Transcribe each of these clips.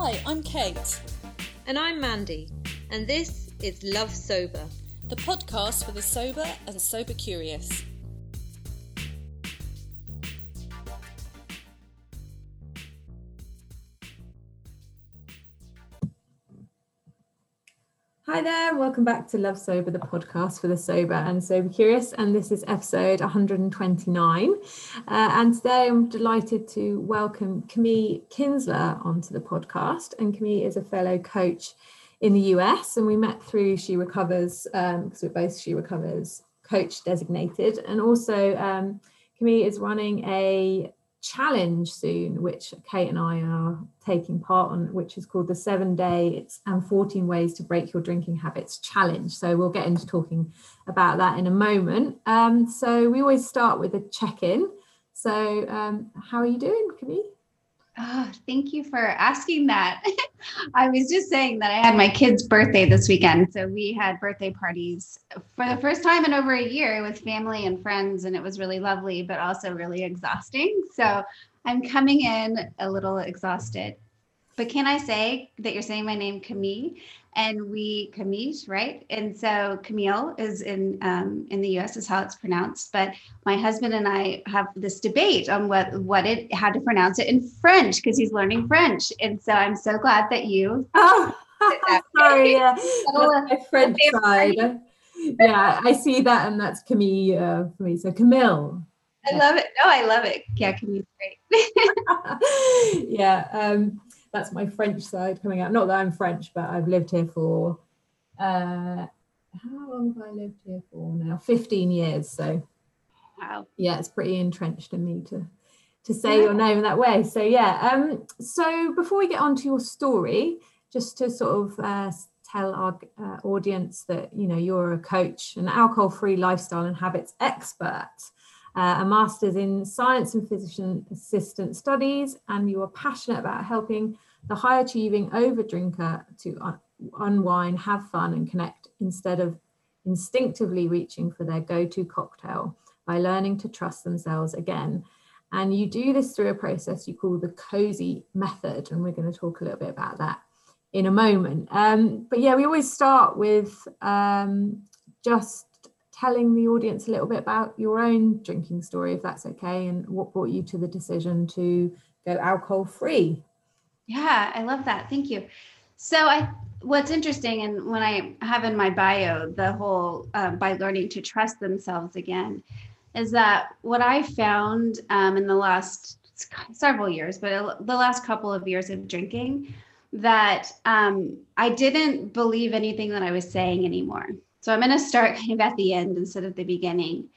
Hi, I'm Kate. And I'm Mandy, and this is Love Sober, the podcast for the sober and sober curious. Hi there, welcome back to Love Sober, the podcast for the sober and sober curious. And this is episode 129. Uh, and today I'm delighted to welcome Camille Kinsler onto the podcast. And Camille is a fellow coach in the US, and we met through She Recovers because um, we're both She Recovers coach designated. And also, um, Camille is running a challenge soon, which Kate and I are taking part on, which is called the Seven Days and 14 Ways to Break Your Drinking Habits Challenge. So we'll get into talking about that in a moment. Um, so we always start with a check in. So, um, how are you doing, Camille? Oh, thank you for asking that. I was just saying that I had my kid's birthday this weekend. So we had birthday parties for the first time in over a year with family and friends, and it was really lovely, but also really exhausting. So I'm coming in a little exhausted. But can I say that you're saying my name, Camille? And we Camille, right? And so Camille is in um, in the U.S. is how it's pronounced. But my husband and I have this debate on what what it how to pronounce it in French because he's learning French. And so I'm so glad that you. Oh, sorry, yeah, that's my French side. Yeah, I see that, and that's Camille uh, for me. So Camille. I love it. No, I love it. Yeah, Camille's great. yeah. Um, that's my French side coming out. Not that I'm French, but I've lived here for uh, how long have I lived here for now? 15 years. So wow. Yeah, it's pretty entrenched in me to to say yeah. your name in that way. So yeah. Um, so before we get on to your story, just to sort of uh, tell our uh, audience that you know you're a coach, an alcohol-free lifestyle and habits expert. Uh, a master's in science and physician assistant studies, and you are passionate about helping the high achieving over drinker to un- unwind, have fun, and connect instead of instinctively reaching for their go to cocktail by learning to trust themselves again. And you do this through a process you call the cozy method. And we're going to talk a little bit about that in a moment. Um, but yeah, we always start with um, just telling the audience a little bit about your own drinking story, if that's okay, and what brought you to the decision to go alcohol free. Yeah, I love that. Thank you. So I what's interesting and when i have in my bio the whole uh, by learning to trust themselves again is that what i found um, in the last several years but the last couple of years of drinking that um, i didn't believe anything that i was saying anymore so I'm going to start kind of at the end instead of the beginning.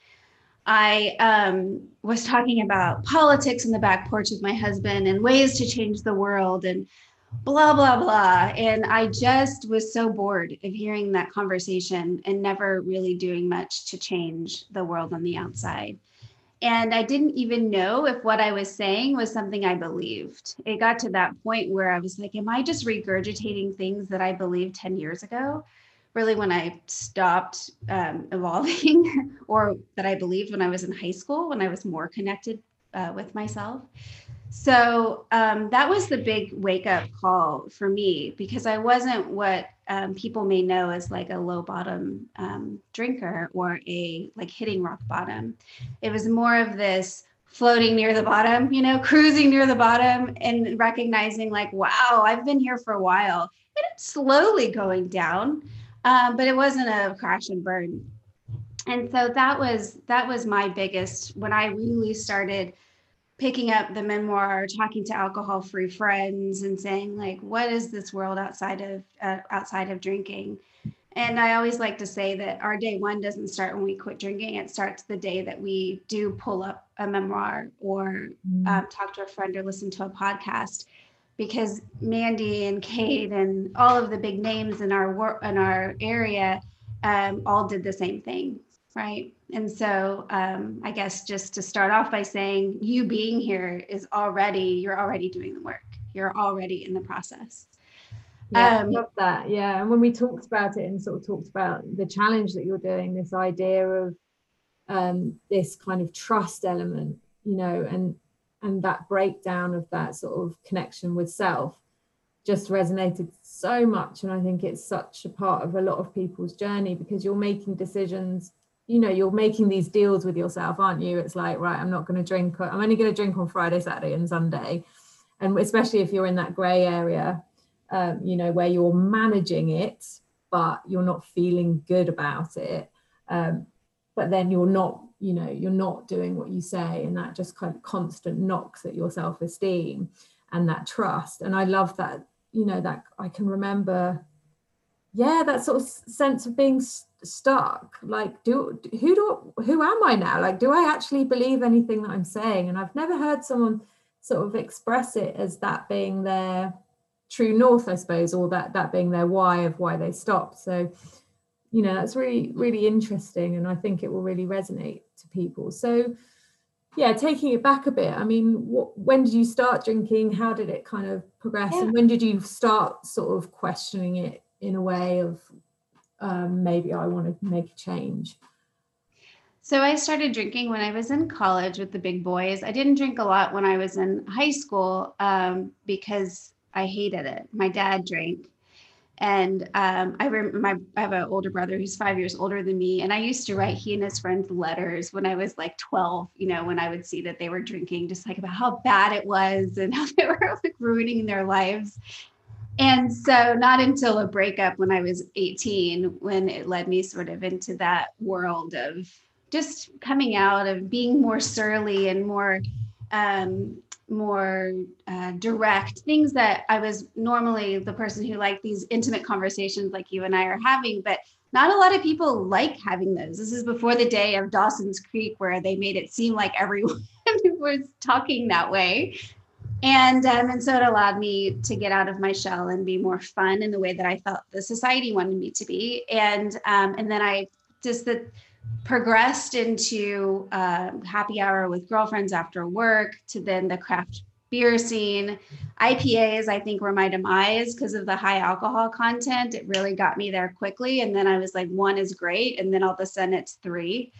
I um, was talking about politics in the back porch with my husband and ways to change the world and blah, blah, blah. And I just was so bored of hearing that conversation and never really doing much to change the world on the outside. And I didn't even know if what I was saying was something I believed. It got to that point where I was like, Am I just regurgitating things that I believed 10 years ago? Really when I stopped um, evolving, or that I believed when I was in high school, when I was more connected uh, with myself. So um, that was the big wake up call for me because I wasn't what um, people may know as like a low bottom um, drinker or a like hitting rock bottom. It was more of this floating near the bottom, you know, cruising near the bottom and recognizing like, wow, I've been here for a while and it's slowly going down um, but it wasn't a crash and burn. And so that was that was my biggest when I really started picking up the memoir, talking to alcohol-free friends, and saying like, "What is this world outside of uh, outside of drinking?" And I always like to say that our day one doesn't start when we quit drinking. It starts the day that we do pull up a memoir or mm. um, talk to a friend or listen to a podcast because Mandy and Kate and all of the big names in our work in our area um, all did the same thing, right? And so um, I guess just to start off by saying you being here is already you're already doing the work. You're already in the process. Yeah, um, I love that. Yeah, and when we talked about it and sort of talked about the challenge that you're doing, this idea of um, this kind of trust element, you know, and and that breakdown of that sort of connection with self just resonated so much. And I think it's such a part of a lot of people's journey because you're making decisions you know you're making these deals with yourself aren't you it's like right i'm not going to drink i'm only going to drink on friday saturday and sunday and especially if you're in that gray area um, you know where you're managing it but you're not feeling good about it um, but then you're not you know you're not doing what you say and that just kind of constant knocks at your self-esteem and that trust. And i love that you know that i can remember yeah that sort of sense of being stuck. Like do who do who am i now? Like do i actually believe anything that i'm saying? And i've never heard someone sort of express it as that being their true north i suppose or that that being their why of why they stopped so you know that's really really interesting and i think it will really resonate to people so yeah taking it back a bit i mean what, when did you start drinking how did it kind of progress yeah. and when did you start sort of questioning it in a way of um, maybe I want to make a change? So I started drinking when I was in college with the big boys. I didn't drink a lot when I was in high school um, because I hated it. My dad drank, and um, I my I have an older brother who's five years older than me, and I used to write he and his friends letters when I was like twelve. You know, when I would see that they were drinking, just like about how bad it was and how they were like ruining their lives and so not until a breakup when i was 18 when it led me sort of into that world of just coming out of being more surly and more um, more uh, direct things that i was normally the person who liked these intimate conversations like you and i are having but not a lot of people like having those this is before the day of dawson's creek where they made it seem like everyone was talking that way and um, and so it allowed me to get out of my shell and be more fun in the way that I felt the society wanted me to be. And um, and then I just that progressed into uh, happy hour with girlfriends after work to then the craft beer scene. IPAs, I think, were my demise because of the high alcohol content. It really got me there quickly. And then I was like, one is great. And then all of a sudden it's three.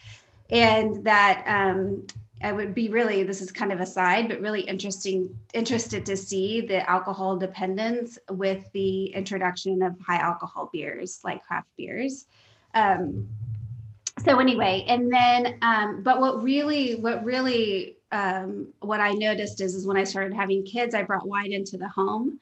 And that um, I would be really, this is kind of a side, but really interesting, interested to see the alcohol dependence with the introduction of high alcohol beers like craft beers. Um, so anyway, and then, um, but what really, what really, um, what I noticed is, is when I started having kids, I brought wine into the home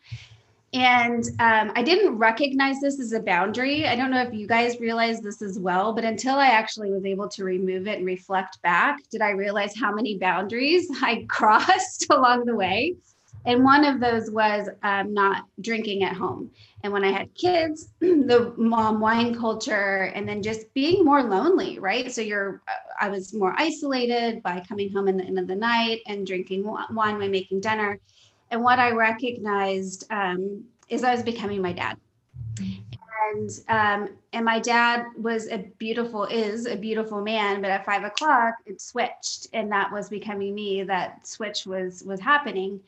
and um, I didn't recognize this as a boundary. I don't know if you guys realize this as well, but until I actually was able to remove it and reflect back, did I realize how many boundaries I crossed along the way. And one of those was um, not drinking at home. And when I had kids, the mom wine culture, and then just being more lonely, right? So you're, I was more isolated by coming home in the end of the night and drinking wine when making dinner and what I recognized um, is I was becoming my dad. And um, and my dad was a beautiful is a beautiful man, but at five o'clock it switched, and that was becoming me. That switch was was happening,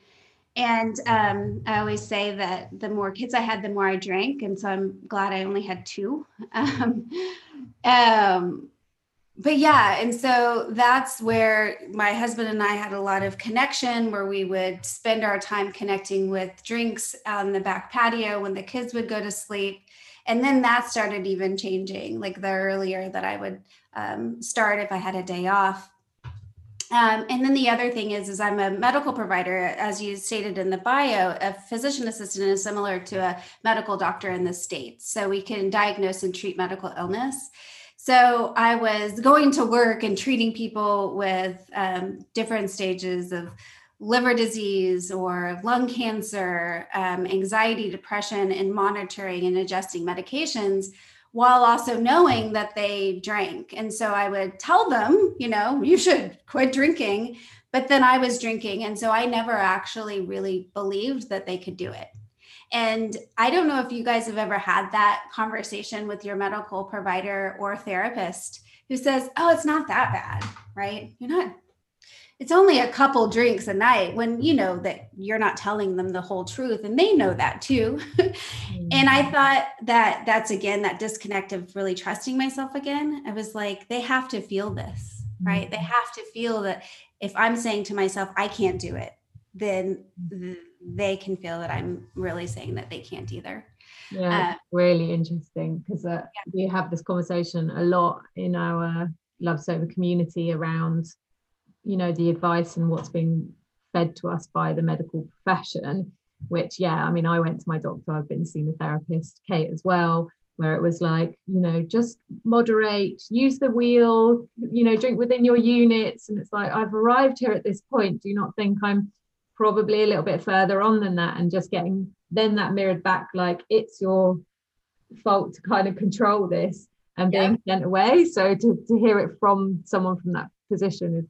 and um, I always say that the more kids I had, the more I drank, and so I'm glad I only had two. Um, um, but yeah, and so that's where my husband and I had a lot of connection where we would spend our time connecting with drinks on the back patio when the kids would go to sleep. And then that started even changing, like the earlier that I would um, start if I had a day off. Um, and then the other thing is, is I'm a medical provider, as you stated in the bio. A physician assistant is similar to a medical doctor in the states, so we can diagnose and treat medical illness. So I was going to work and treating people with um, different stages of liver disease or lung cancer, um, anxiety, depression, and monitoring and adjusting medications while also knowing that they drank. And so I would tell them, you know, you should quit drinking. But then I was drinking. And so I never actually really believed that they could do it. And I don't know if you guys have ever had that conversation with your medical provider or therapist who says, Oh, it's not that bad, right? You're not, it's only a couple drinks a night when you know that you're not telling them the whole truth and they know that too. and I mm-hmm. thought that that's again that disconnect of really trusting myself again. I was like, they have to feel this, right? They mm-hmm. have to feel that if I'm saying to myself, I can't do it, then they can feel that I'm really saying that they can't either. Yeah, uh, really interesting because uh, yeah. we have this conversation a lot in our Love Sober community around, you know, the advice and what's being fed to us by the medical profession. Which, yeah, I mean, I went to my doctor. I've been seeing a therapist, Kate, as well where it was like, you know, just moderate, use the wheel, you know, drink within your units. And it's like, I've arrived here at this point. Do you not think I'm probably a little bit further on than that? And just getting then that mirrored back, like, it's your fault to kind of control this and being yeah. sent away. So to, to hear it from someone from that position is,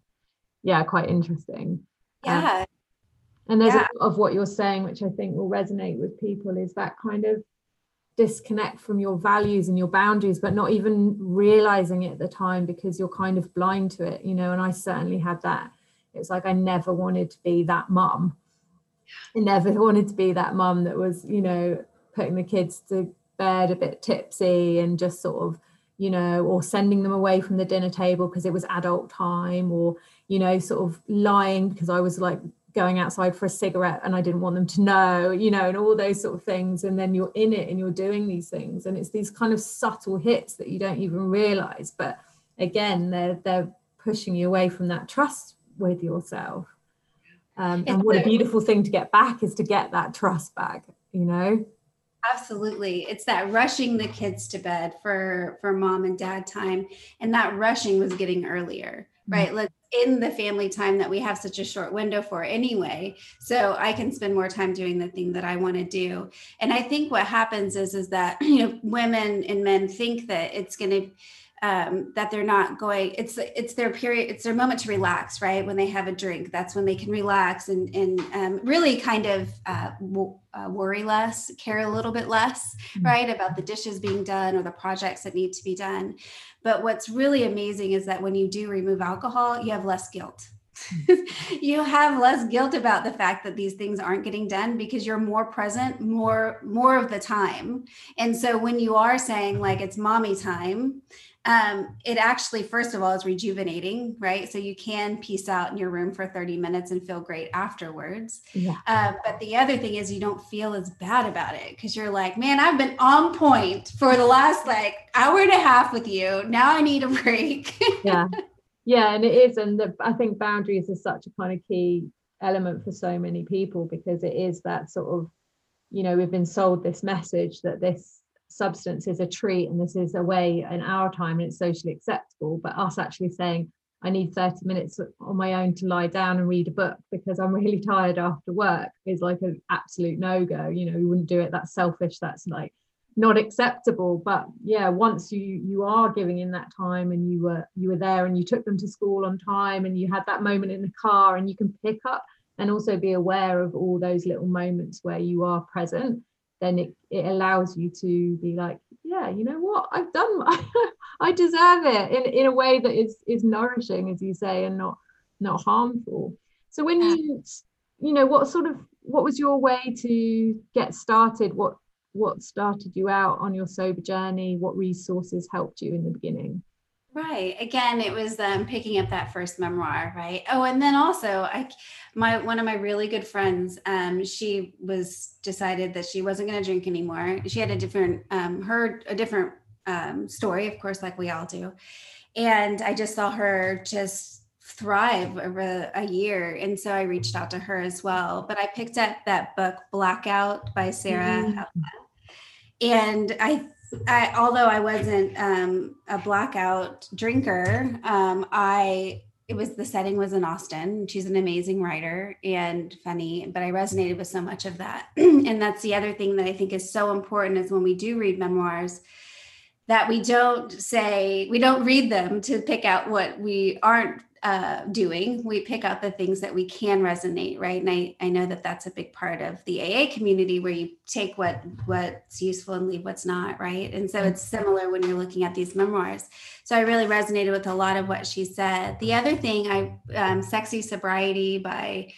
yeah, quite interesting. Yeah. Um, and there's yeah. a lot of what you're saying, which I think will resonate with people, is that kind of disconnect from your values and your boundaries but not even realizing it at the time because you're kind of blind to it you know and i certainly had that it's like i never wanted to be that mum i never wanted to be that mum that was you know putting the kids to bed a bit tipsy and just sort of you know or sending them away from the dinner table because it was adult time or you know sort of lying because i was like going outside for a cigarette and I didn't want them to know, you know, and all those sort of things. And then you're in it and you're doing these things. And it's these kind of subtle hits that you don't even realize. But again, they're they're pushing you away from that trust with yourself. Um, and what a beautiful thing to get back is to get that trust back, you know? Absolutely. It's that rushing the kids to bed for for mom and dad time. And that rushing was getting earlier. Right? Mm-hmm. Let's in the family time that we have such a short window for anyway so i can spend more time doing the thing that i want to do and i think what happens is is that you know women and men think that it's going to um, that they're not going it's it's their period it's their moment to relax right? When they have a drink that's when they can relax and and um, really kind of uh, w- uh, worry less care a little bit less mm-hmm. right about the dishes being done or the projects that need to be done. But what's really amazing is that when you do remove alcohol you have less guilt you have less guilt about the fact that these things aren't getting done because you're more present more more of the time. And so when you are saying like it's mommy time um, it actually first of all is rejuvenating right? So you can peace out in your room for 30 minutes and feel great afterwards. Yeah. Uh, but the other thing is you don't feel as bad about it because you're like man i've been on point for the last like hour and a half with you. Now i need a break. Yeah yeah and it is and the, i think boundaries is such a kind of key element for so many people because it is that sort of you know we've been sold this message that this substance is a treat and this is a way in our time and it's socially acceptable but us actually saying i need 30 minutes on my own to lie down and read a book because i'm really tired after work is like an absolute no-go you know we wouldn't do it. That's selfish that's like not acceptable but yeah once you you are giving in that time and you were you were there and you took them to school on time and you had that moment in the car and you can pick up and also be aware of all those little moments where you are present then it, it allows you to be like yeah you know what? I've done i deserve it in, in a way that is is nourishing as you say and not not harmful. So when you you know what sort of what was your way to get started? What what started you out on your sober journey? What resources helped you in the beginning? Right. Again it was um, picking up that first memoir right? Oh and then also i my one of my really good friends um, she was decided that she wasn't going to drink anymore. She had a different um, heard a different um, story of course like we all do. And i just saw her just thrive over a year and so i reached out to her as well. But i picked up that book blackout by sarah mm-hmm. And i I, although I wasn't um, a blackout drinker, um, I it was the setting was in Austin. She's an amazing writer and funny, but I resonated with so much of that. and that's the other thing that I think is so important is when we do read memoirs, that we don't say we don't read them to pick out what we aren't uh, doing. We pick out the things that we can resonate, right? And I, I know that that's a big part of the AA community where you take what what's useful and leave what's not, right? And so it's similar when you're looking at these memoirs. So I really resonated with a lot of what she said. The other thing, I um, "Sexy Sobriety" by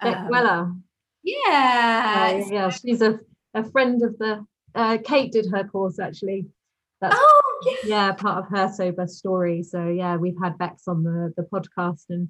um, Weller. Yeah, uh, yeah, she's a, a friend of the. Uh, Kate did her course actually. That's, oh. Yeah, part of her sober story. So yeah, we've had Bex on the the podcast, and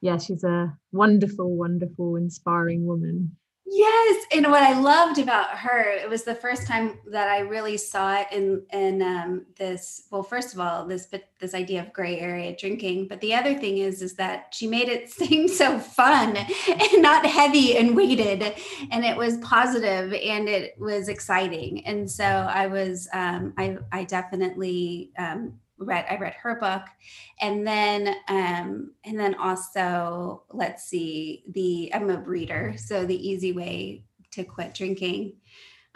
yeah, she's a wonderful, wonderful, inspiring woman. Yes, and what I loved about her, it was the first time that I really saw it in in um, this. Well, first of all, this this idea of gray area drinking, but the other thing is is that she made it seem so fun and not heavy and weighted, and it was positive and it was exciting, and so I was um, I I definitely um, read I read her book. And then um and then also let's see the I'm a reader so the easy way to quit drinking.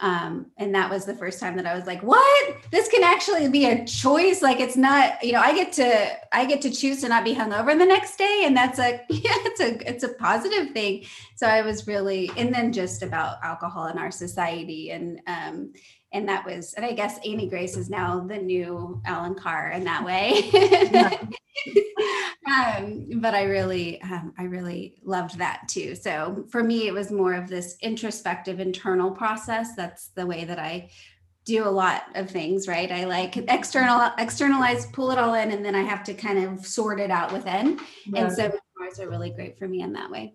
Um and that was the first time that I was like what? This can actually be a choice. Like it's not you know I get to I get to choose to not be hungover the next day and that's a yeah it's a it's a positive thing. So I was really and then just about alcohol in our society and um and that was and i guess annie grace is now the new allen carr in that way. Um, but i really um, i really loved that too. So for me it was more of this introspective internal process. That's the way that i do a lot of things right? I like external externalize pull it all in and then i have to kind of sort it out within. Yeah. and so memoirs are really great for me in that way.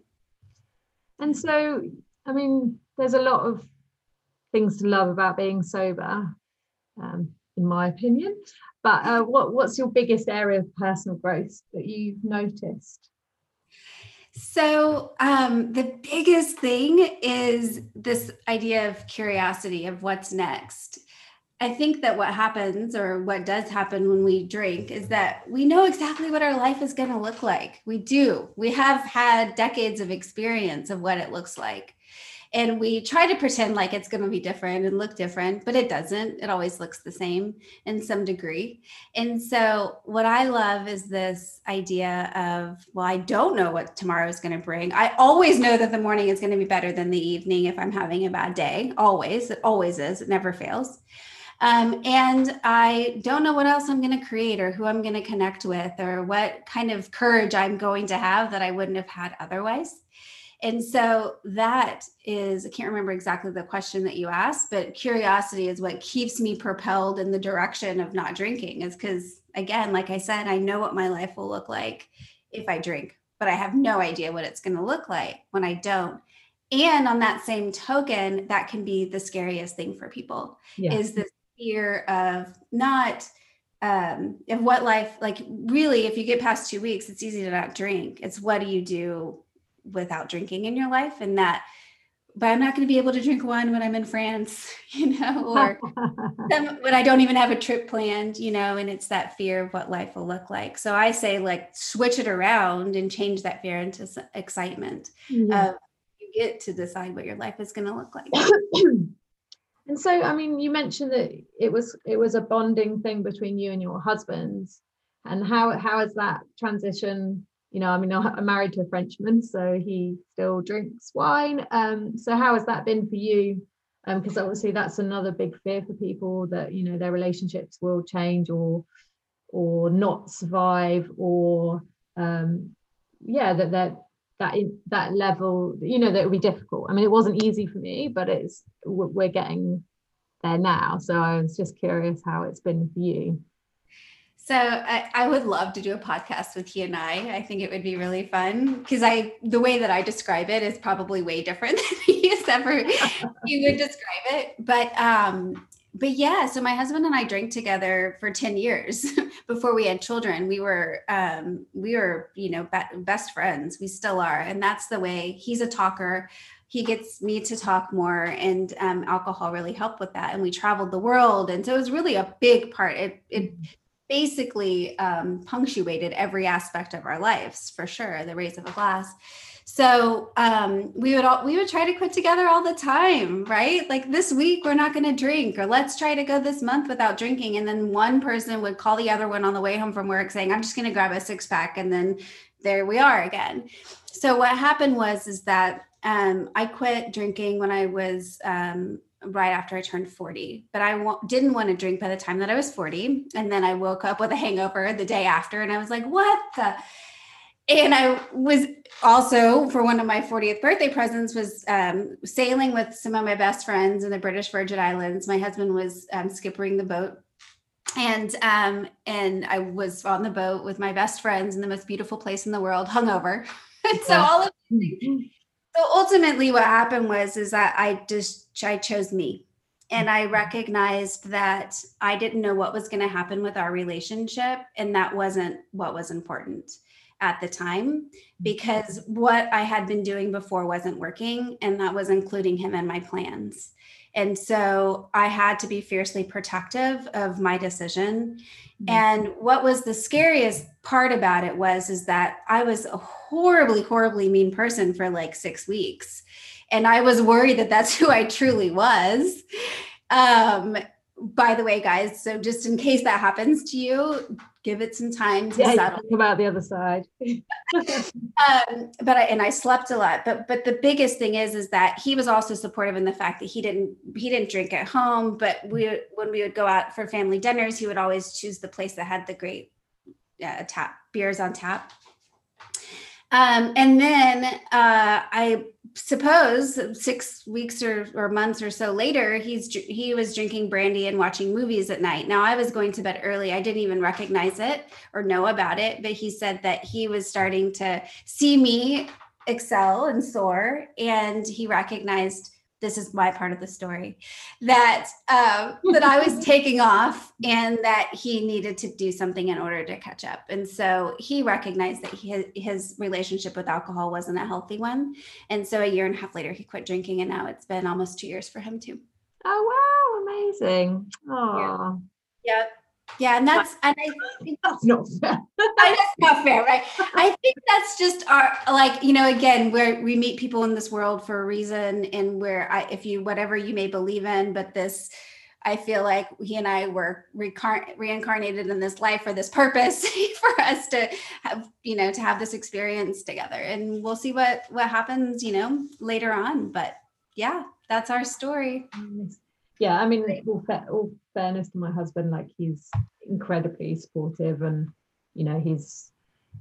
And so i mean there's a lot of things to love about being sober, um, in my opinion. But uh, what what's your biggest area of personal growth that you've noticed? So, um, the biggest thing is this idea of curiosity of what's next. I think that what happens or what does happen when we drink is that we know exactly what our life is going to look like. We do. We have had decades of experience of what it looks like and we try to pretend like it's going to be different and look different but it doesn't. It always looks the same in some degree. And so what i love is this idea of well i don't know what tomorrow is going to bring. I always know that the morning is going to be better than the evening if i'm having a bad day. Always. It always is. It never fails. Um, and I don't know what else I'm going to create or who I'm going to connect with or what kind of courage I'm going to have that I wouldn't have had otherwise. And so that is, I can't remember exactly the question that you asked, but curiosity is what keeps me propelled in the direction of not drinking, is because, again, like I said, I know what my life will look like if I drink, but I have no idea what it's going to look like when I don't. And on that same token, that can be the scariest thing for people yeah. is the fear of not um of what life like really if you get past two weeks it's easy to not drink it's what do you do without drinking in your life and that but I'm not going to be able to drink wine when I'm in France, you know, or when I don't even have a trip planned, you know, and it's that fear of what life will look like. So I say, like, switch it around and change that fear into excitement. Yeah. you get to decide what your life is going to look like. and so, I mean, you mentioned that it was it was a bonding thing between you and your husband, and how how has that transition you know, I mean, I'm married to a Frenchman, so he still drinks wine. Um, so how has that been for you? Because um, obviously that's another big fear for people that you know their relationships will change or or not survive or um, yeah that that that that level you know that would be difficult. I mean, it wasn't easy for me, but it's we're getting there now. So I was just curious how it's been for you. So I, I, would love to do a podcast with he and I. I think it would be really fun because I the way that I describe it is probably way different than he has ever he would describe it. But um but yeah, so my husband and I drank together for 10 years before we had children. We were um we were, you know, be- best friends. We still are. And that's the way he's a talker he gets me to talk more and um, alcohol really helped with that and we traveled the world and so it was really a big part it, it basically um, punctuated every aspect of our lives for sure the raise of a glass. So um, we would all we would try to quit together all the time right? Like this week we're not going to drink or let's try to go this month without drinking. And then one person would call the other one on the way home from work saying i'm just going to grab a six pack and then there we are again. So what happened was is that um, i quit drinking when i was um, right after I turned 40, but I w- didn't want to drink by the time that I was 40. And then I woke up with a hangover the day after and I was like, what the? And I was also for one of my 40th birthday presents was um, sailing with some of my best friends in the British Virgin Islands. My husband was um, skippering the boat and um and I was on the boat with my best friends in the most beautiful place in the world, hungover. so all of So ultimately, what happened was is that I just I chose me, and I recognized that I didn't know what was going to happen with our relationship, and that wasn't what was important at the time because what I had been doing before wasn't working, and that was including him in my plans. And so I had to be fiercely protective of my decision. Mm-hmm. And what was the scariest part about it was is that I was a horribly, horribly mean person for like six weeks. And I was worried that that's who I truly was. Um, by the way, guys, so just in case that happens to you, give it some time to yeah, settle. Think about the other side. um, but I, and I slept a lot. But but the biggest thing is is that he was also supportive in the fact that he didn't he didn't drink at home. But we when we would go out for family dinners, he would always choose the place that had the great uh, tap beers on tap. Um, and then uh, I suppose six weeks or, or months or so later, he's he was drinking brandy and watching movies at night. Now I was going to bed early. I didn't even recognize it or know about it, but he said that he was starting to see me excel and soar, and he recognized this is my part of the story that um, that I was taking off and that he needed to do something in order to catch up. And so he recognized that he, his relationship with alcohol wasn't a healthy one. And so a year and a half later, he quit drinking, and now it's been almost two years for him too. Oh wow, amazing! Oh, yeah. Yep. Yeah, and that's and I think that's not fair. that's not fair, right? I think that's just our like you know again where we meet people in this world for a reason, and where I if you whatever you may believe in, but this I feel like he and I were recar- reincarnated in this life for this purpose for us to have you know to have this experience together, and we'll see what what happens you know later on. But yeah, that's our story yeah i mean all, all fairness to my husband like he's incredibly supportive and you know he's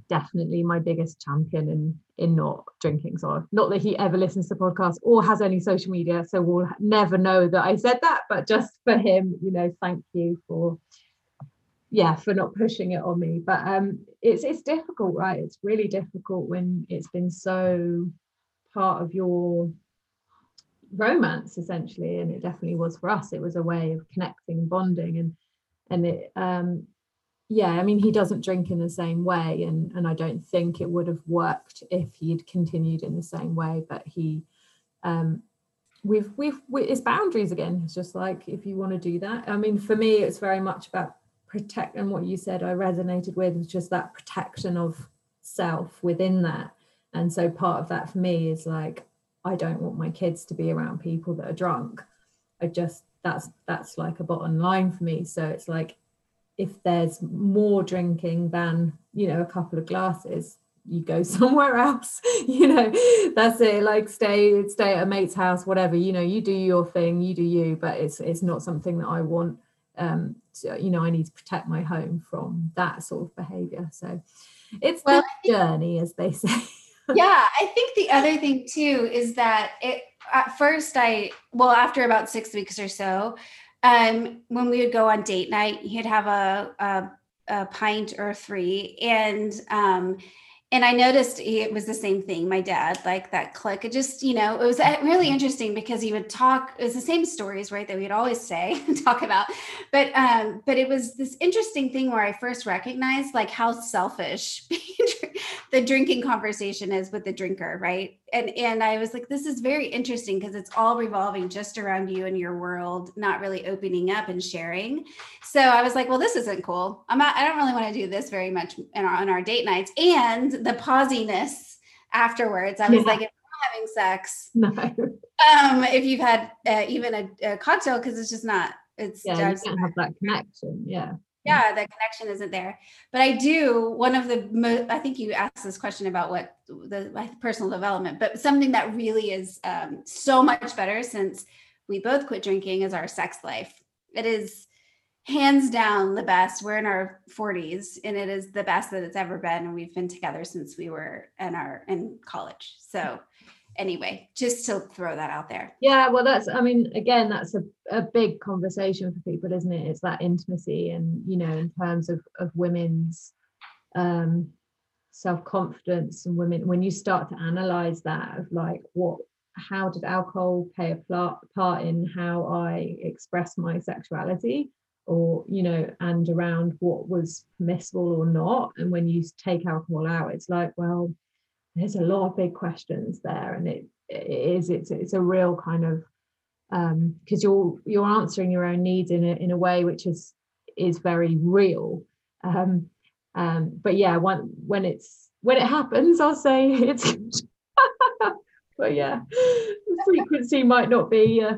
definitely my biggest champion in in not drinking. So not that he ever listens to podcasts or has any social media so we'll never know that i said that but just for him you know thank you for yeah for not pushing it on me. But um it's it's difficult right? It's really difficult when it's been so part of your romance essentially and it definitely was for us. It was a way of connecting bonding and and it um yeah i mean he doesn't drink in the same way and and i don't think it would have worked if he'd continued in the same way but he um we've we've we, it's boundaries again. It's just like if you want to do that i mean for me it's very much about protect and what you said i resonated with just that protection of self within that. And so part of that for me is like I don't want my kids to be around people that are drunk. I just that's that's like a bottom line for me. So it's like if there's more drinking than you know a couple of glasses, you go somewhere else. you know, that's it. Like stay stay at a mate's house, whatever. You know, you do your thing, you do you. But it's it's not something that I want. Um, to, you know, I need to protect my home from that sort of behaviour. So it's well, the journey, as they say yeah, I think the other thing too is that it at first I well after about six weeks or so, um, when we would go on date night, he'd have a a, a pint or three, and um, and I noticed it was the same thing. My dad, like that click, it just, you know, it was uh, really interesting because he would talk, it was the same stories, right, that we'd always say and talk about. But um, but it was this interesting thing where I first recognized like how selfish the drinking conversation is with the drinker, right? And and I was like, this is very interesting because it's all revolving just around you and your world, not really opening up and sharing. So I was like, well, this isn't cool. I'm not, I don't really want to do this very much in our, on our date nights. And the pausiness afterwards, I was yeah. like, having sex, no. um, if you've had uh, even a, a cocktail, because it's just not, it's yeah, you can't have that connection. Yeah. Yeah, the connection isn't there. But I do. One of the, mo- I think you asked this question about what the personal development, but something that really is um, so much better since we both quit drinking is our sex life. It is hands down the best. We're in our 40s and it is the best that it's ever been. And we've been together since we were in our in college. So anyway, just to throw that out there. Yeah, well that's I mean, again, that's a, a big conversation for people, isn't it? It's that intimacy and you know, in terms of of women's um self-confidence and women when you start to analyze that of like what how did alcohol play a part in how i express my sexuality or you know and around what was permissible or not and when you take alcohol out it's like well there's a lot of big questions there and it, it is it's it's a real kind of um because you're you're answering your own needs in a in a way which is is very real. Um um but yeah when when it's when it happens i'll say it's but yeah the frequency might not be uh,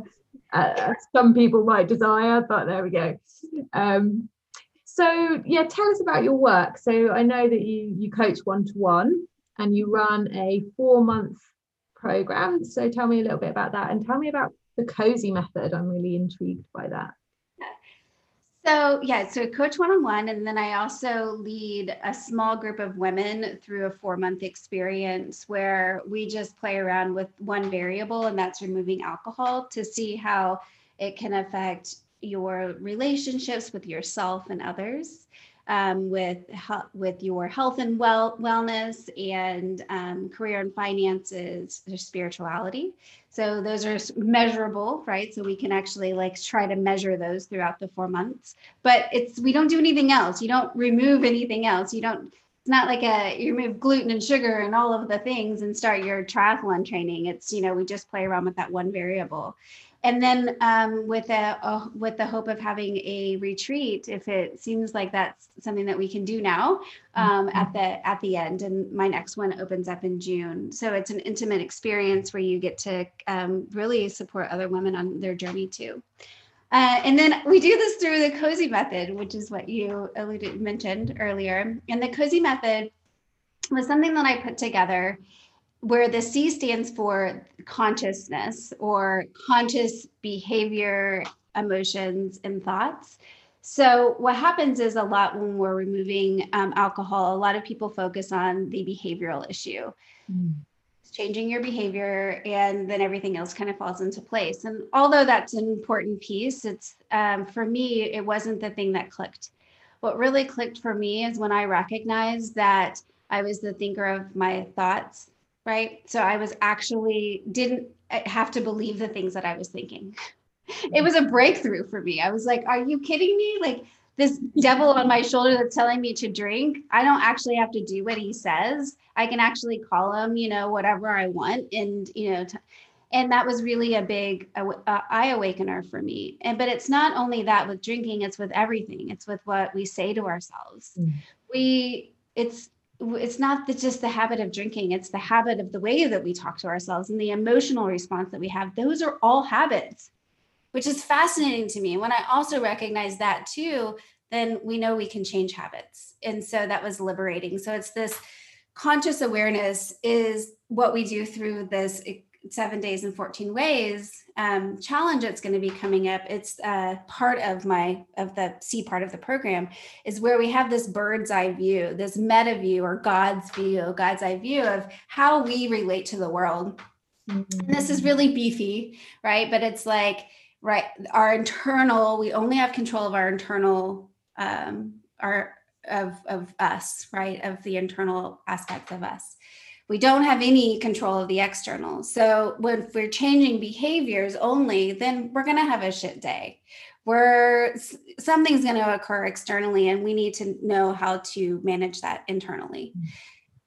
uh, some people might desire but there we go. Um so yeah tell us about your work. So i know that you you coach one to one and you run a four month program. So tell me a little bit about that and tell me about the cozy method. I'm really intrigued by that. So yeah, so coach one-on-one, and then I also lead a small group of women through a four-month experience where we just play around with one variable, and that's removing alcohol to see how it can affect your relationships with yourself and others um, with with your health and well wellness and um, career and finances, or spirituality. So those are measurable, right? So we can actually like try to measure those throughout the four months. But it's we don't do anything else. You don't remove anything else. You don't. It's not like a you remove gluten and sugar and all of the things and start your triathlon training. It's you know we just play around with that one variable and then um, with a, uh, with the hope of having a retreat if it seems like that's something that we can do now um, mm-hmm. at the at the end and my next one opens up in june. So it's an intimate experience where you get to um, really support other women on their journey too. Uh, and then we do this through the cozy method which is what you alluded mentioned earlier. And the cozy method was something that i put together where the C stands for consciousness or conscious behavior, emotions, and thoughts. So, what happens is a lot when we're removing um, alcohol, a lot of people focus on the behavioral issue. Mm. Changing your behavior, and then everything else kind of falls into place. And although that's an important piece, it's um, for me, it wasn't the thing that clicked. What really clicked for me is when I recognized that I was the thinker of my thoughts right? So I was actually didn't uh, have to believe the things that I was thinking. It was a breakthrough for me. I was like, are you kidding me? Like this devil on my shoulder that's telling me to drink, I don't actually have to do what he says. I can actually call him, you know, whatever I want and, you know, t- and that was really a big uh, eye awakener for me and but it's not only that with drinking it's with everything it's with what we say to ourselves mm. we it's it's not the, just the habit of drinking it's the habit of the way that we talk to ourselves and the emotional response that we have. Those are all habits which is fascinating to me. When i also recognize that too then we know we can change habits. And so that was liberating. So it's this conscious awareness is what we do through this seven days and 14 ways um, challenge that's going to be coming up it's uh, part of my of the c part of the program is where we have this bird's eye view this meta view or god's view god's eye view of how we relate to the world. Mm-hmm. this is really beefy right? But it's like right our internal we only have control of our internal um our of of us right? Of the internal aspects of us we don't have any control of the external. So when we're changing behaviors only, then we're going to have a shit day. Where something's going to occur externally, and we need to know how to manage that internally. Mm-hmm.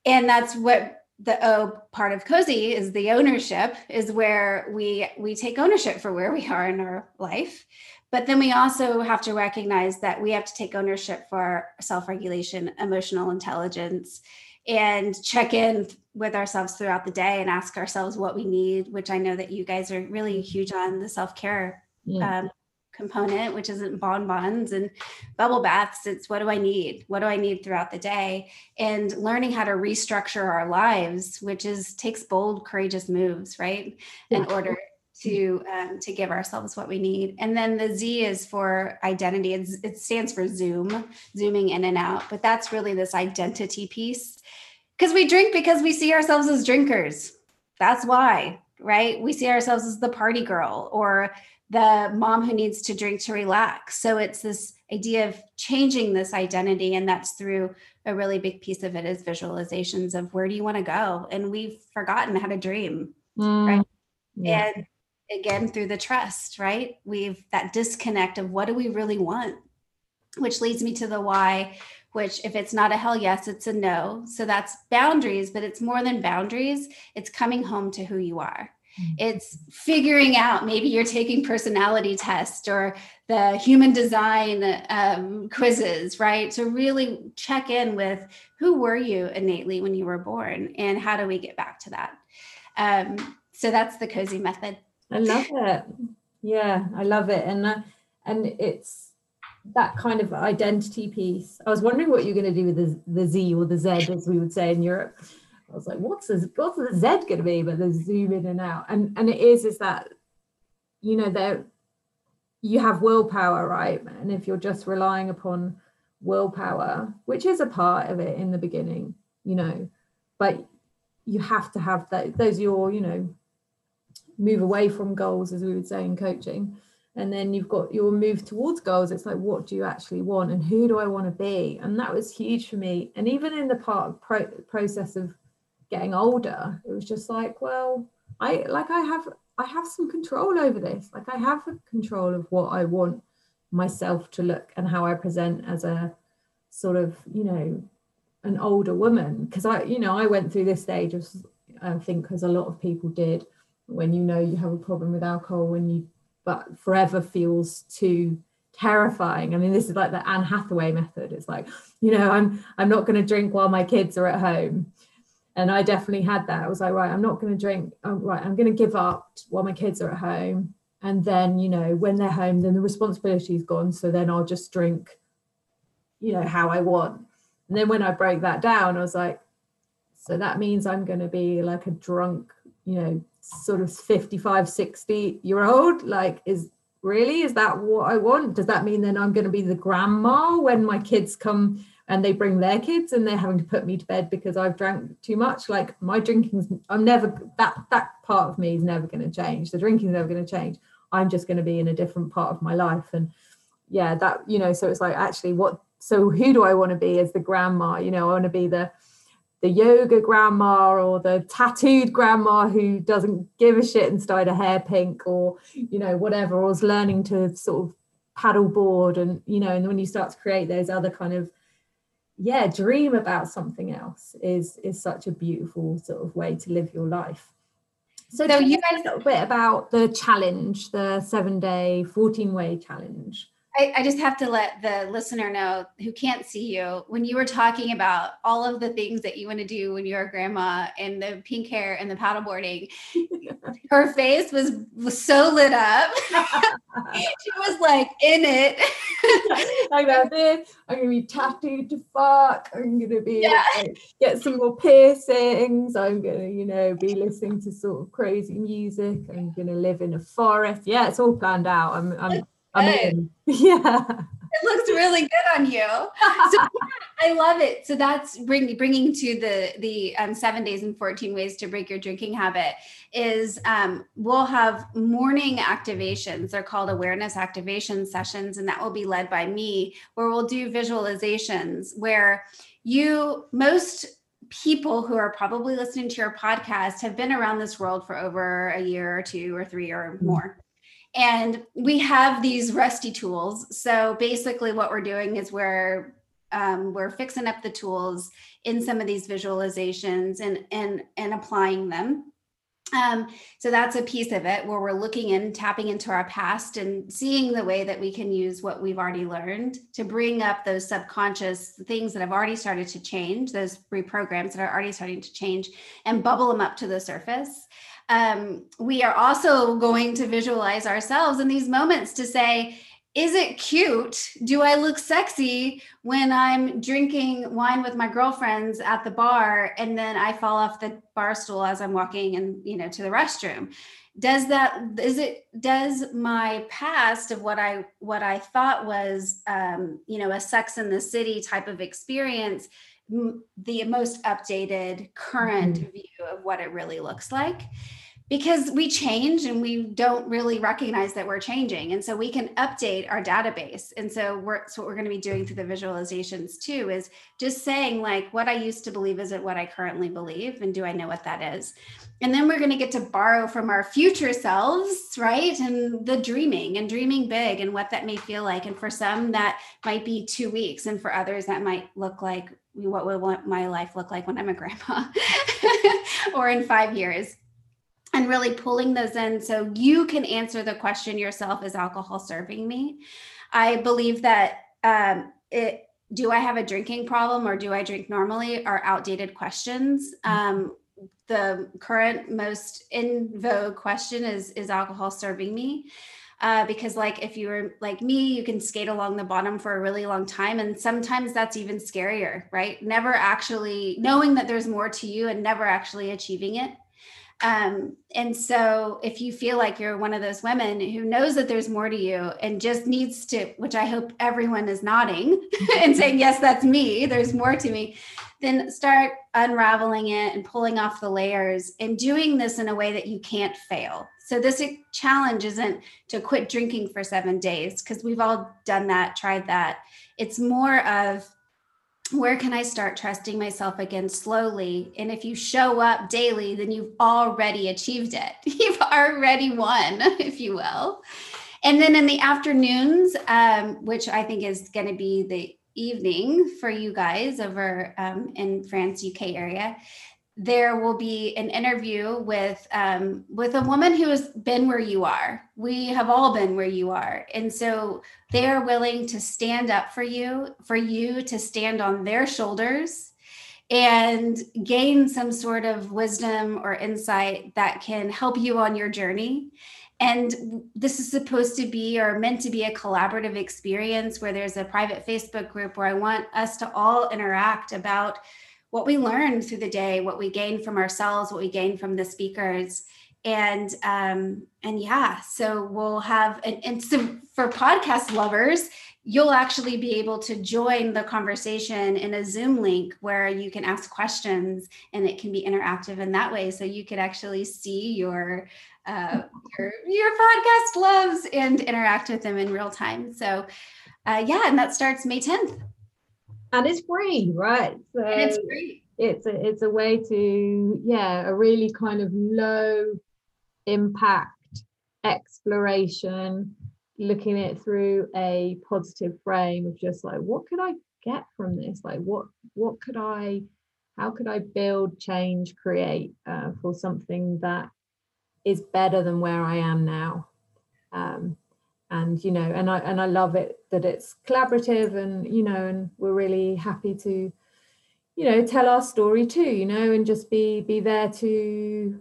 And that's what the O part of cozy is the ownership is where we we take ownership for where we are in our life but then we also have to recognize that we have to take ownership for self-regulation emotional intelligence and check in with ourselves throughout the day and ask ourselves what we need, which I know that you guys are really huge on the self care yeah. um, component, which isn't bonbons and bubble baths. It's what do I need? What do I need throughout the day? And learning how to restructure our lives, which is takes bold, courageous moves, right? Yeah. In order to um, to give ourselves what we need. And then the Z is for identity. It's, it stands for Zoom, zooming in and out. But that's really this identity piece because we drink because we see ourselves as drinkers. That's why, right? We see ourselves as the party girl or the mom who needs to drink to relax. So it's this idea of changing this identity. And that's through a really big piece of it is visualizations of where do you want to go? And we've forgotten how to dream. Mm, right. Yeah. And again, through the trust, right? We've that disconnect of what do we really want? Which leads me to the why, which if it's not a hell yes, it's a no. So that's boundaries, but it's more than boundaries. It's coming home to who you are. Mm. It's figuring out maybe you're taking personality tests or the human design um, quizzes, right? To really check in with who were you innately when you were born and how do we get back to that? Um, so that's the cozy method. I love it. Yeah, I love it. And, uh, and it's that kind of identity piece. I was wondering what you're going to do with the, the Z or the Z, as we would say in Europe. I was like, what's the what's the Z going to be? But the zoom in and out, and and it is is that, you know, there you have willpower, right? And if you're just relying upon willpower, which is a part of it in the beginning, you know, but you have to have that those are your you know move away from goals as we would say in coaching. And then you've got your move towards goals. It's like what do you actually want and who do i want to be? And that was huge for me. And even in the part of pro- process of getting older it was just like well i like i have i have some control over this. Like i have control of what i want myself to look and how i present as a sort of you know an older woman. Because i you know i went through this stage of i think because a lot of people did when you know you have a problem with alcohol when you but forever feels too terrifying i mean this is like the anne hathaway method it's like you know i'm i'm not going to drink while my kids are at home and I definitely had that. I was like, right, I'm not going to drink. Oh, right, I'm going to give up while my kids are at home. And then, you know, when they're home, then the responsibility is gone. So then I'll just drink, you know, how I want. And then when I broke that down, I was like, so that means I'm going to be like a drunk, you know, sort of 55, 60 year old. Like, is really, is that what I want? Does that mean then I'm going to be the grandma when my kids come and they bring their kids and they're having to put me to bed because I've drank too much. Like my drinking's, I'm never that that part of me is never going to change. The drinking's never going to change. I'm just going to be in a different part of my life. And yeah, that you know, so it's like actually, what? So who do I want to be as the grandma? You know, I want to be the the yoga grandma or the tattooed grandma who doesn't give a shit and dyed a hair pink or you know whatever or is learning to sort of paddle board and you know and when you start to create those other kind of yeah dream about something else is is such a beautiful sort of way to live your life. So, so you guys a little bit about the challenge the seven day 14 way challenge I, I, just have to let the listener know who can't see you when you were talking about all of the things that you want to do when you're a grandma and the pink hair and the paddleboarding. her face was, was so lit up. she was like in it. I got this. I'm gonna be tattooed to fuck. I'm gonna be yeah. like, get some more piercings. I'm gonna, you know, be listening to sort of crazy music. I'm gonna live in a forest. Yeah, it's all planned out. I'm, I'm Mean, yeah. It looks really good on you. So I love it. So that's bring, bringing to the the um, seven days and 14 ways to break your drinking habit is um, we'll have morning activations. They're called awareness activation sessions, and that will be led by me, where we'll do visualizations where you most people who are probably listening to your podcast have been around this world for over a year or two or three or mm-hmm. more and we have these rusty tools. So basically what we're doing is we're um, we're fixing up the tools in some of these visualizations and and and applying them. Um, so that's a piece of it where we're looking in tapping into our past and seeing the way that we can use what we've already learned to bring up those subconscious things that have already started to change those reprograms that are already starting to change and bubble them up to the surface um, we are also going to visualize ourselves in these moments to say, is it cute? Do I look sexy when I'm drinking wine with my girlfriends at the bar and then I fall off the bar stool as I'm walking and you know to the restroom? Does that is it does my past of what I what I thought was um, you know a sex in the city type of experience the most updated current mm-hmm. view of what it really looks like because we change and we don't really recognize that we're changing. And so we can update our database. And so we're so what we're going to be doing through the visualizations too is just saying like what i used to believe isn't what i currently believe and do i know what that is? And then we're going to get to borrow from our future selves right? And the dreaming and dreaming big and what that may feel like. And for some that might be two weeks and for others that might look like what will my life look like when i'm a grandma or in five years and really pulling those in so you can answer the question yourself is alcohol serving me? I believe that um, it do i have a drinking problem or do i drink normally are outdated questions. Mm-hmm. um, the current most in vogue question is is alcohol serving me? Uh, because like if you were like me you can skate along the bottom for a really long time and sometimes that's even scarier right? Never actually knowing that there's more to you and never actually achieving it um, and so if you feel like you're one of those women who knows that there's more to you and just needs to, which I hope everyone is nodding and saying, yes, that's me, there's more to me, then start unraveling it and pulling off the layers and doing this in a way that you can't fail. So this challenge isn't to quit drinking for seven days because we've all done that, tried that. It's more of where can I start trusting myself again slowly? And if you show up daily, then you've already achieved it. You've already won, if you will. And then in the afternoons, um, which I think is going to be the evening for you guys over um, in France, UK area, there will be an interview with um, with a woman who has been where you are. We have all been where you are, and so they are willing to stand up for you, for you to stand on their shoulders, and gain some sort of wisdom or insight that can help you on your journey. And this is supposed to be or meant to be a collaborative experience where there's a private Facebook group where I want us to all interact about what we learn through the day, what we gain from ourselves, what we gain from the speakers. And um, and yeah, so we'll have and, and so for podcast lovers, you'll actually be able to join the conversation in a Zoom link where you can ask questions and it can be interactive in that way. So you could actually see your uh, your, your podcast loves and interact with them in real time. So uh, yeah, and that starts May 10th and it's free, right? So and it's free. It's a, it's a way to yeah a really kind of low impact exploration, looking at it through a positive frame of just like what could I get from this? Like what what could I how could I build, change, create uh, for something that is better than where I am now? Um, and you know and i and i love it that it's collaborative and you know and we're really happy to you know tell our story too you know and just be be there to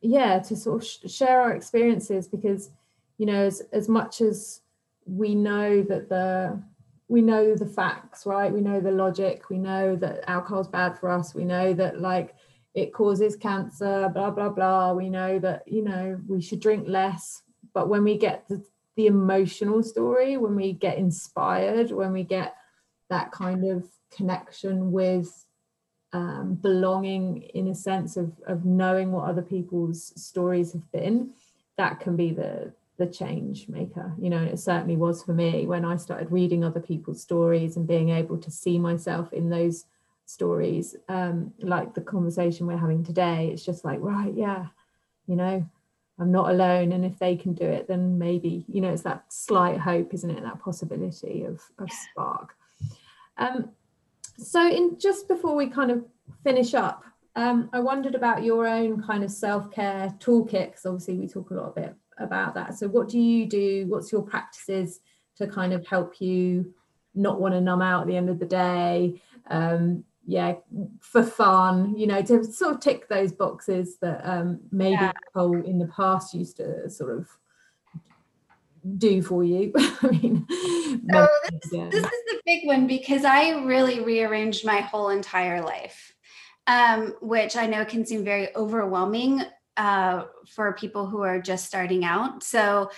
yeah to sort of sh- share our experiences because you know as, as much as we know that the we know the facts right? We know the logic. We know that alcohol's bad for us. We know that like it causes cancer blah blah blah. We know that you know we should drink less. But when we get the the emotional story, when we get inspired, when we get that kind of connection with um, belonging in a sense of, of knowing what other people's stories have been, that can be the the change maker you know it certainly was for me when i started reading other people's stories and being able to see myself in those stories um, like the conversation we're having today. It's just like right yeah you know I'm not alone. And if they can do it, then maybe, you know, it's that slight hope, isn't it? That possibility of, of spark. Um, so in just before we kind of finish up, um, I wondered about your own kind of self-care toolkit, because obviously we talk a lot bit about that. So what do you do? What's your practices to kind of help you not want to numb out at the end of the day? Um, yeah for fun you know to sort of tick those boxes that um maybe yeah. people in the past used to sort of do for you. I mean so this, this is the big one because i really rearranged my whole entire life um, which i know can seem very overwhelming uh, for people who are just starting out. So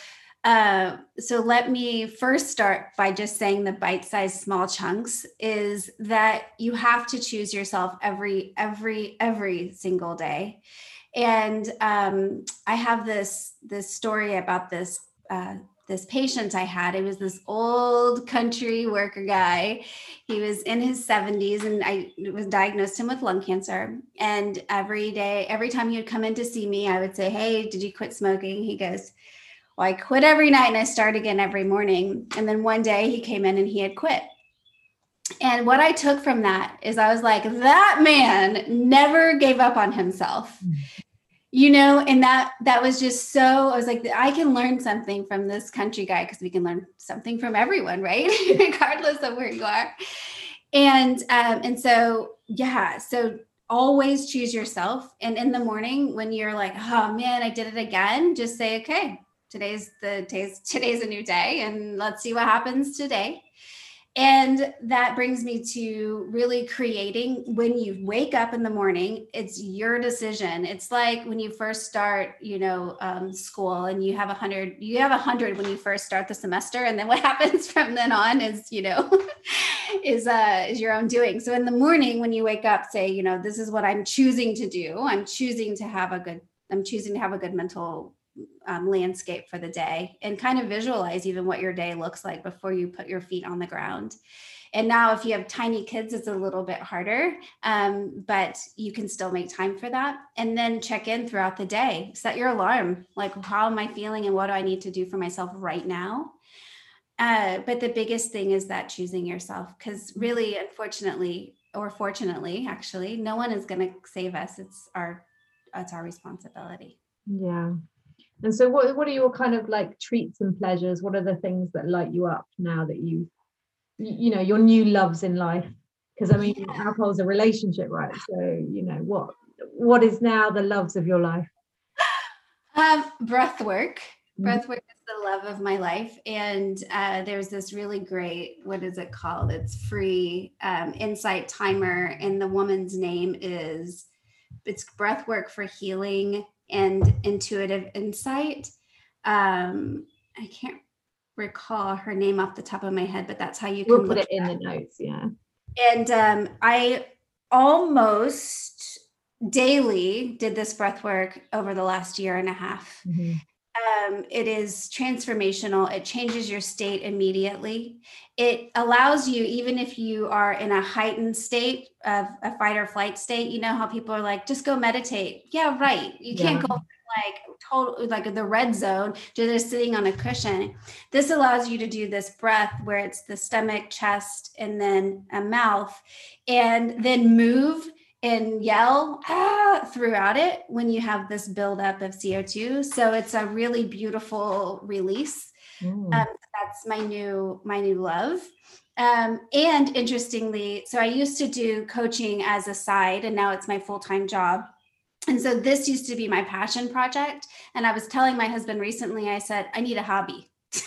uh, so let me first start by just saying the bite-sized small chunks is that you have to choose yourself every every every single day And um, I have this this story about this uh, this patient I had. It was this old country worker guy. He was in his 70s and I was diagnosed him with lung cancer. And every day, every time he would come in to see me, I would say, Hey, did you quit smoking? He goes, Well, I quit every night and I start again every morning. And then one day he came in and he had quit. And what I took from that is I was like, that man never gave up on himself. Mm you know and that that was just so i was like i can learn something from this country guy because we can learn something from everyone right regardless of where you are and um and so yeah so always choose yourself and in the morning when you're like oh man i did it again just say okay today's the today's today's a new day and let's see what happens today and that brings me to really creating when you wake up in the morning, it's your decision. It's like when you first start, you know, um, school and you have a hundred, you have a hundred when you first start the semester. And then what happens from then on is, you know, is, uh, is your own doing. So in the morning, when you wake up, say, you know, this is what I'm choosing to do. I'm choosing to have a good, I'm choosing to have a good mental um, landscape for the day and kind of visualize even what your day looks like before you put your feet on the ground. And now, if you have tiny kids, it's a little bit harder, um, but you can still make time for that. And then check in throughout the day. Set your alarm. Like, how am I feeling and what do I need to do for myself right now? Uh, but the biggest thing is that choosing yourself, because really, unfortunately, or fortunately, actually, no one is going to save us. It's our it's our responsibility. Yeah, and so what what are your kind of like treats and pleasures? What are the things that light you up now that you you know your new loves in life? Because I mean yeah. alcohol's a relationship, right? So, you know, what what is now the loves of your life? Um, breath work. Mm-hmm. Breath work is the love of my life. And uh, there's this really great, what is it called? It's free um, insight timer. And the woman's name is it's breath work for healing and intuitive insight. Um, I can't recall her name off the top of my head, but that's how you can we'll put it in the notes. Yeah. And um, I almost daily did this breath work over the last year and a half. Mm-hmm. Um, it is transformational. It changes your state immediately. It allows you, even if you are in a heightened state of a fight or flight state, you know how people are like, just go meditate. Yeah, right. You can't go like total like the red zone just sitting on a cushion this allows you to do this breath where it's the stomach chest and then a mouth and then move and yell ah, throughout it when you have this buildup of CO2. So it's a really beautiful release. Mm. Um, that's my new my new love. Um, and interestingly, so I used to do coaching as a side, and now it's my full time job. And so this used to be my passion project. And I was telling my husband recently, I said, I need a hobby.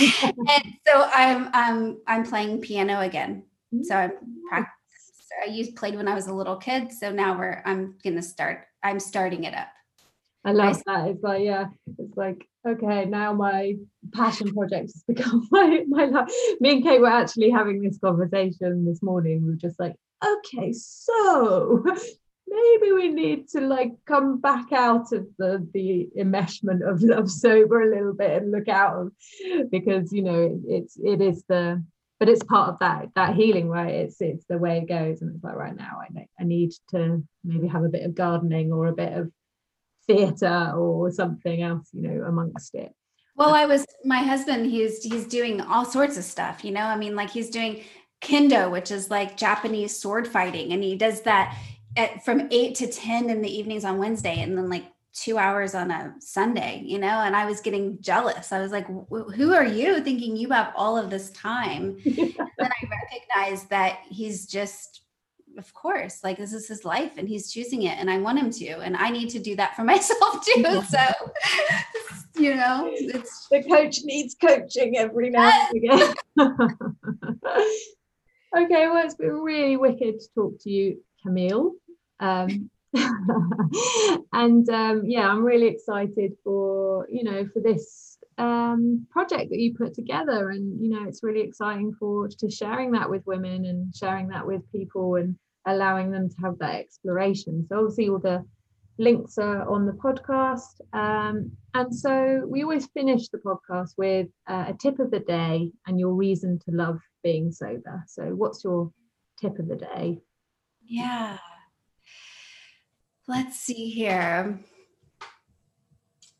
and so I'm I'm I'm playing piano again. So I'm practicing I used played when I was a little kid. So now we're I'm gonna start. I'm starting it up. I love that. It's like yeah, it's like okay, now my passion project has become my my life. Me and Kate were actually having this conversation this morning. We were just like, okay, so maybe we need to like come back out of the the enmeshment of love sober a little bit and look out of because you know it, it's it is the but it's part of that that healing right? It's it's the way it goes. And it's like right now i i need to maybe have a bit of gardening or a bit of theater or something else you know amongst it. Well i was my husband he's he's doing all sorts of stuff you know? I mean like he's doing kendo which is like japanese sword fighting. And he does that at, from 8 to 10 in the evenings on wednesday. And then like two hours on a Sunday, you know, and I was getting jealous. I was like, who are you thinking you have all of this time? then I recognized that he's just, of course, like this is his life and he's choosing it and I want him to. And I need to do that for myself too. So, you know, it's the coach needs coaching every now and again. okay, well, it's been really wicked to talk to you, Camille. Um, and um, yeah, I'm really excited for you know for this um, project that you put together, and you know it's really exciting for to sharing that with women and sharing that with people and allowing them to have that exploration. So obviously all the links are on the podcast. Um, and so we always finish the podcast with uh, a tip of the day and your reason to love being sober. So, what's your tip of the day? Yeah. Let's see here.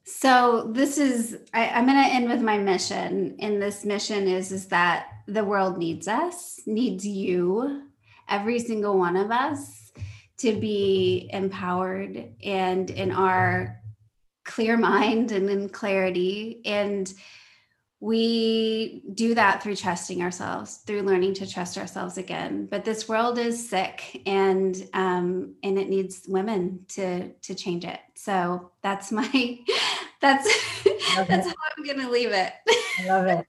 So this is I, am going to end with my mission, and this mission is is that the world needs us, needs you, every single one of us, to be empowered and in our clear mind and in clarity and we do that through trusting ourselves through learning to trust ourselves again. But this world is sick and um and it needs women to to change it. So that's my that's that's how i'm gonna leave it. I love it.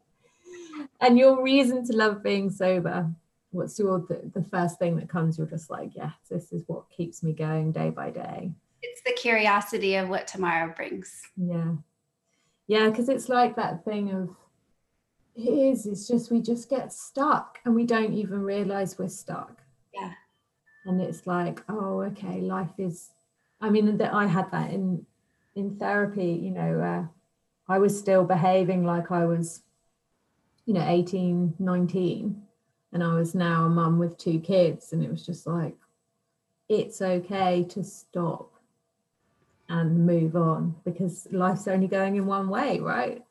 And your reason to love being sober what's your the, the first thing that comes you're just like yes this is what keeps me going day by day. It's the curiosity of what tomorrow brings. Yeah. Yeah because it's like that thing of it is it's just we just get stuck and we don't even realize we're stuck. Yeah. And it's like oh okay life is i mean that i had that in in therapy you know uh, i was still behaving like i was you know 18 19 and i was now a mum with two kids and it was just like it's okay to stop and move on because life's only going in one way right?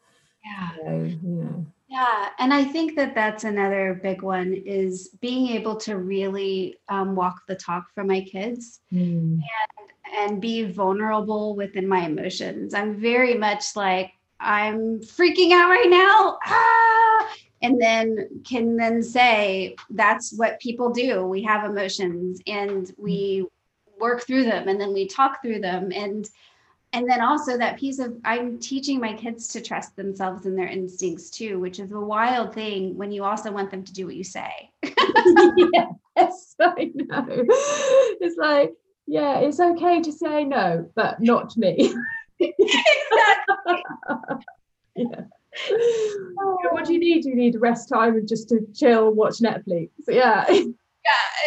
Yeah. So you know yeah, and I think that that's another big one is being able to really um, walk the talk for my kids mm. and and be vulnerable within my emotions. I'm very much like I'm freaking out right now. Ah! And then can then say that's what people do. We have emotions and we work through them and then we talk through them and and then also that piece of i'm teaching my kids to trust themselves and their instincts too which is a wild thing when you also want them to do what you say. Yes i know. It's like yeah it's okay to say no but not me. Exactly. yeah. What do you need? You need rest time and just to chill watch netflix. Yeah. Yeah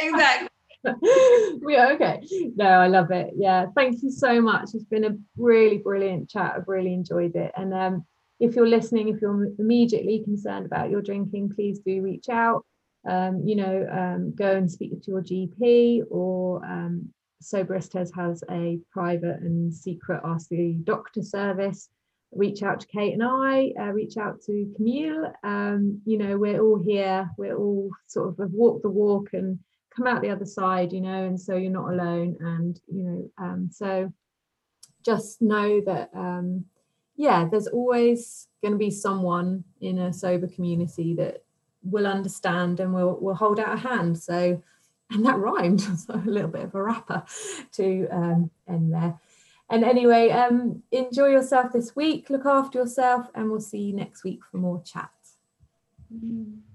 exactly we are okay. No, I love it. Yeah, thank you so much. It's been a really brilliant chat. I've really enjoyed it. And um, if you're listening, if you're immediately concerned about your drinking, please do reach out. Um, you know, um, go and speak to your GP or um, Soberistas has a private and secret Ask the Doctor service. Reach out to Kate and I, uh, reach out to Camille. Um, you know, we're all here. We're all sort of have walked the walk and come out the other side you know and so you're not alone and you know um, so just know that um, yeah there's always going to be someone in a sober community that will understand and will will hold out a hand. So and that rhymed so a little bit of a rapper to um, end there. And anyway um, enjoy yourself this week look after yourself and we'll see you next week for more chat. Mm-hmm.